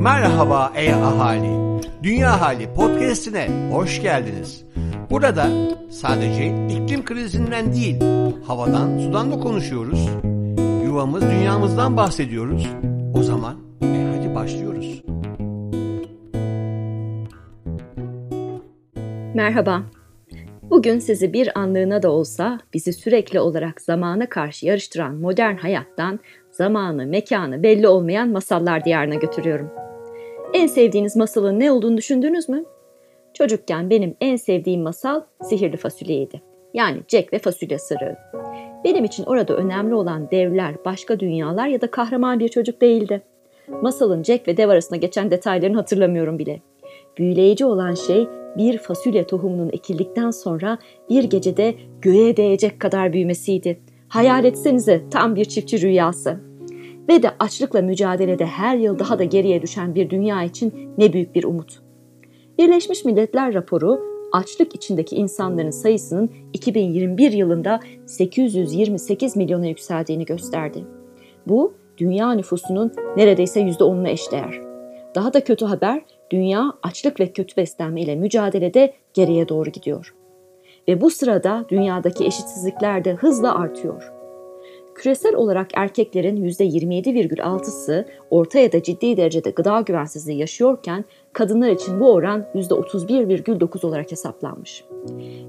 Merhaba ey ahali. Dünya Hali podcast'ine hoş geldiniz. Burada sadece iklim krizinden değil, havadan, sudan da konuşuyoruz. Yuvamız, dünyamızdan bahsediyoruz. O zaman e hadi başlıyoruz. Merhaba. Bugün sizi bir anlığına da olsa bizi sürekli olarak zamana karşı yarıştıran modern hayattan zamanı, mekanı belli olmayan masallar diyarına götürüyorum. En sevdiğiniz masalın ne olduğunu düşündünüz mü? Çocukken benim en sevdiğim masal sihirli fasulyeydi. Yani Jack ve fasulye sırığı. Benim için orada önemli olan devler, başka dünyalar ya da kahraman bir çocuk değildi. Masalın Jack ve dev arasında geçen detaylarını hatırlamıyorum bile. Büyüleyici olan şey bir fasulye tohumunun ekildikten sonra bir gecede göğe değecek kadar büyümesiydi. Hayal etsenize tam bir çiftçi rüyası. Ve de açlıkla mücadelede her yıl daha da geriye düşen bir dünya için ne büyük bir umut. Birleşmiş Milletler raporu açlık içindeki insanların sayısının 2021 yılında 828 milyona yükseldiğini gösterdi. Bu dünya nüfusunun neredeyse %10'una eşdeğer. Daha da kötü haber, dünya açlık ve kötü beslenme ile mücadelede geriye doğru gidiyor. Ve bu sırada dünyadaki eşitsizlikler de hızla artıyor. Küresel olarak erkeklerin %27,6'sı orta ya da ciddi derecede gıda güvensizliği yaşıyorken kadınlar için bu oran %31,9 olarak hesaplanmış.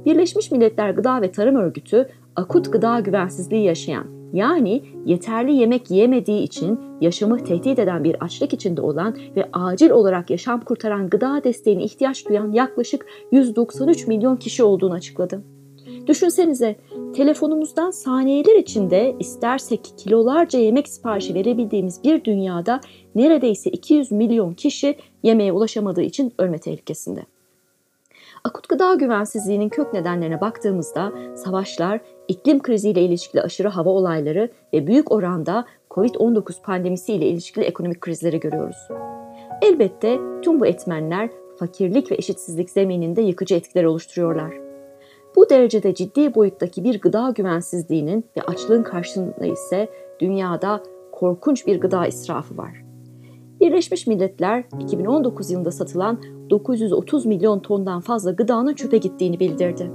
Birleşmiş Milletler Gıda ve Tarım Örgütü akut gıda güvensizliği yaşayan yani yeterli yemek yiyemediği için yaşamı tehdit eden bir açlık içinde olan ve acil olarak yaşam kurtaran gıda desteğine ihtiyaç duyan yaklaşık 193 milyon kişi olduğunu açıkladı. Düşünsenize telefonumuzdan saniyeler içinde istersek kilolarca yemek siparişi verebildiğimiz bir dünyada neredeyse 200 milyon kişi yemeğe ulaşamadığı için ölme tehlikesinde. Akut gıda güvensizliğinin kök nedenlerine baktığımızda savaşlar, iklim kriziyle ilişkili aşırı hava olayları ve büyük oranda COVID-19 pandemisi ile ilişkili ekonomik krizleri görüyoruz. Elbette tüm bu etmenler fakirlik ve eşitsizlik zemininde yıkıcı etkiler oluşturuyorlar. Bu derecede ciddi boyuttaki bir gıda güvensizliğinin ve açlığın karşısında ise dünyada korkunç bir gıda israfı var. Birleşmiş Milletler 2019 yılında satılan 930 milyon tondan fazla gıdanın çöpe gittiğini bildirdi.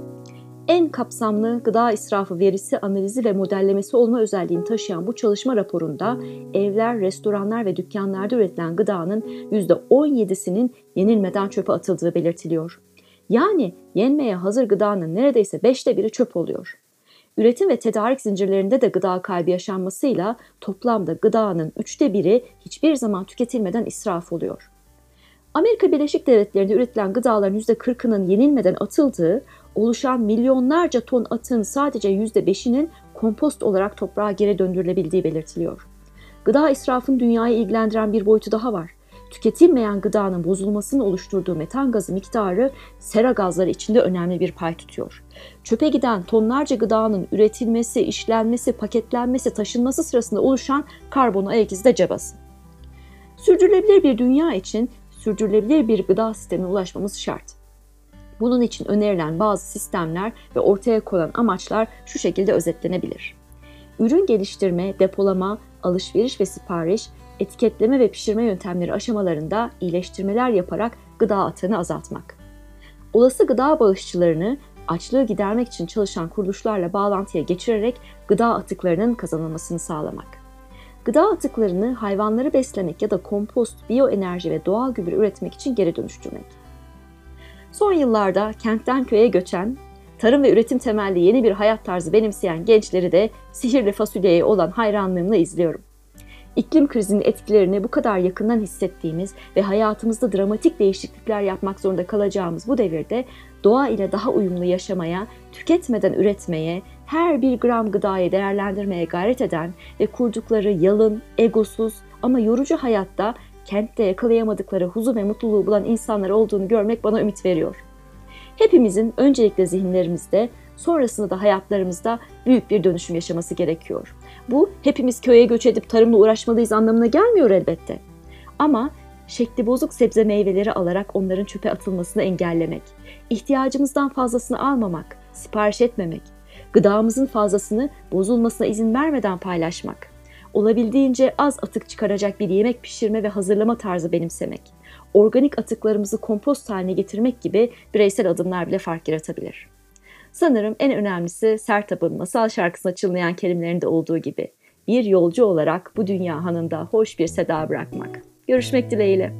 En kapsamlı gıda israfı verisi analizi ve modellemesi olma özelliğini taşıyan bu çalışma raporunda evler, restoranlar ve dükkanlarda üretilen gıdanın %17'sinin yenilmeden çöpe atıldığı belirtiliyor. Yani yenmeye hazır gıdanın neredeyse beşte biri çöp oluyor. Üretim ve tedarik zincirlerinde de gıda kaybı yaşanmasıyla toplamda gıdanın üçte biri hiçbir zaman tüketilmeden israf oluyor. Amerika Birleşik Devletleri'nde üretilen gıdaların %40'ının yenilmeden atıldığı, oluşan milyonlarca ton atın sadece %5'inin kompost olarak toprağa geri döndürülebildiği belirtiliyor. Gıda israfının dünyayı ilgilendiren bir boyutu daha var tüketilmeyen gıdanın bozulmasının oluşturduğu metan gazı miktarı sera gazları içinde önemli bir pay tutuyor. Çöpe giden tonlarca gıdanın üretilmesi, işlenmesi, paketlenmesi, taşınması sırasında oluşan karbon ayak izi de cabası. Sürdürülebilir bir dünya için sürdürülebilir bir gıda sistemine ulaşmamız şart. Bunun için önerilen bazı sistemler ve ortaya konan amaçlar şu şekilde özetlenebilir. Ürün geliştirme, depolama, alışveriş ve sipariş etiketleme ve pişirme yöntemleri aşamalarında iyileştirmeler yaparak gıda atığını azaltmak. Olası gıda bağışçılarını açlığı gidermek için çalışan kuruluşlarla bağlantıya geçirerek gıda atıklarının kazanılmasını sağlamak. Gıda atıklarını hayvanları beslemek ya da kompost, biyoenerji ve doğal gübre üretmek için geri dönüştürmek. Son yıllarda kentten köye göçen, tarım ve üretim temelli yeni bir hayat tarzı benimseyen gençleri de sihirli fasulyeye olan hayranlığımla izliyorum iklim krizinin etkilerini bu kadar yakından hissettiğimiz ve hayatımızda dramatik değişiklikler yapmak zorunda kalacağımız bu devirde doğa ile daha uyumlu yaşamaya, tüketmeden üretmeye, her bir gram gıdayı değerlendirmeye gayret eden ve kurdukları yalın, egosuz ama yorucu hayatta kentte yakalayamadıkları huzur ve mutluluğu bulan insanlar olduğunu görmek bana ümit veriyor. Hepimizin öncelikle zihinlerimizde, sonrasında da hayatlarımızda büyük bir dönüşüm yaşaması gerekiyor. Bu hepimiz köye göç edip tarımla uğraşmalıyız anlamına gelmiyor elbette. Ama şekli bozuk sebze meyveleri alarak onların çöpe atılmasını engellemek, ihtiyacımızdan fazlasını almamak, sipariş etmemek, gıdamızın fazlasını bozulmasına izin vermeden paylaşmak, olabildiğince az atık çıkaracak bir yemek pişirme ve hazırlama tarzı benimsemek, organik atıklarımızı kompost haline getirmek gibi bireysel adımlar bile fark yaratabilir. Sanırım en önemlisi Sertab'ın masal şarkısına çınlayan kelimelerinde olduğu gibi bir yolcu olarak bu dünya hanında hoş bir seda bırakmak. Görüşmek dileğiyle.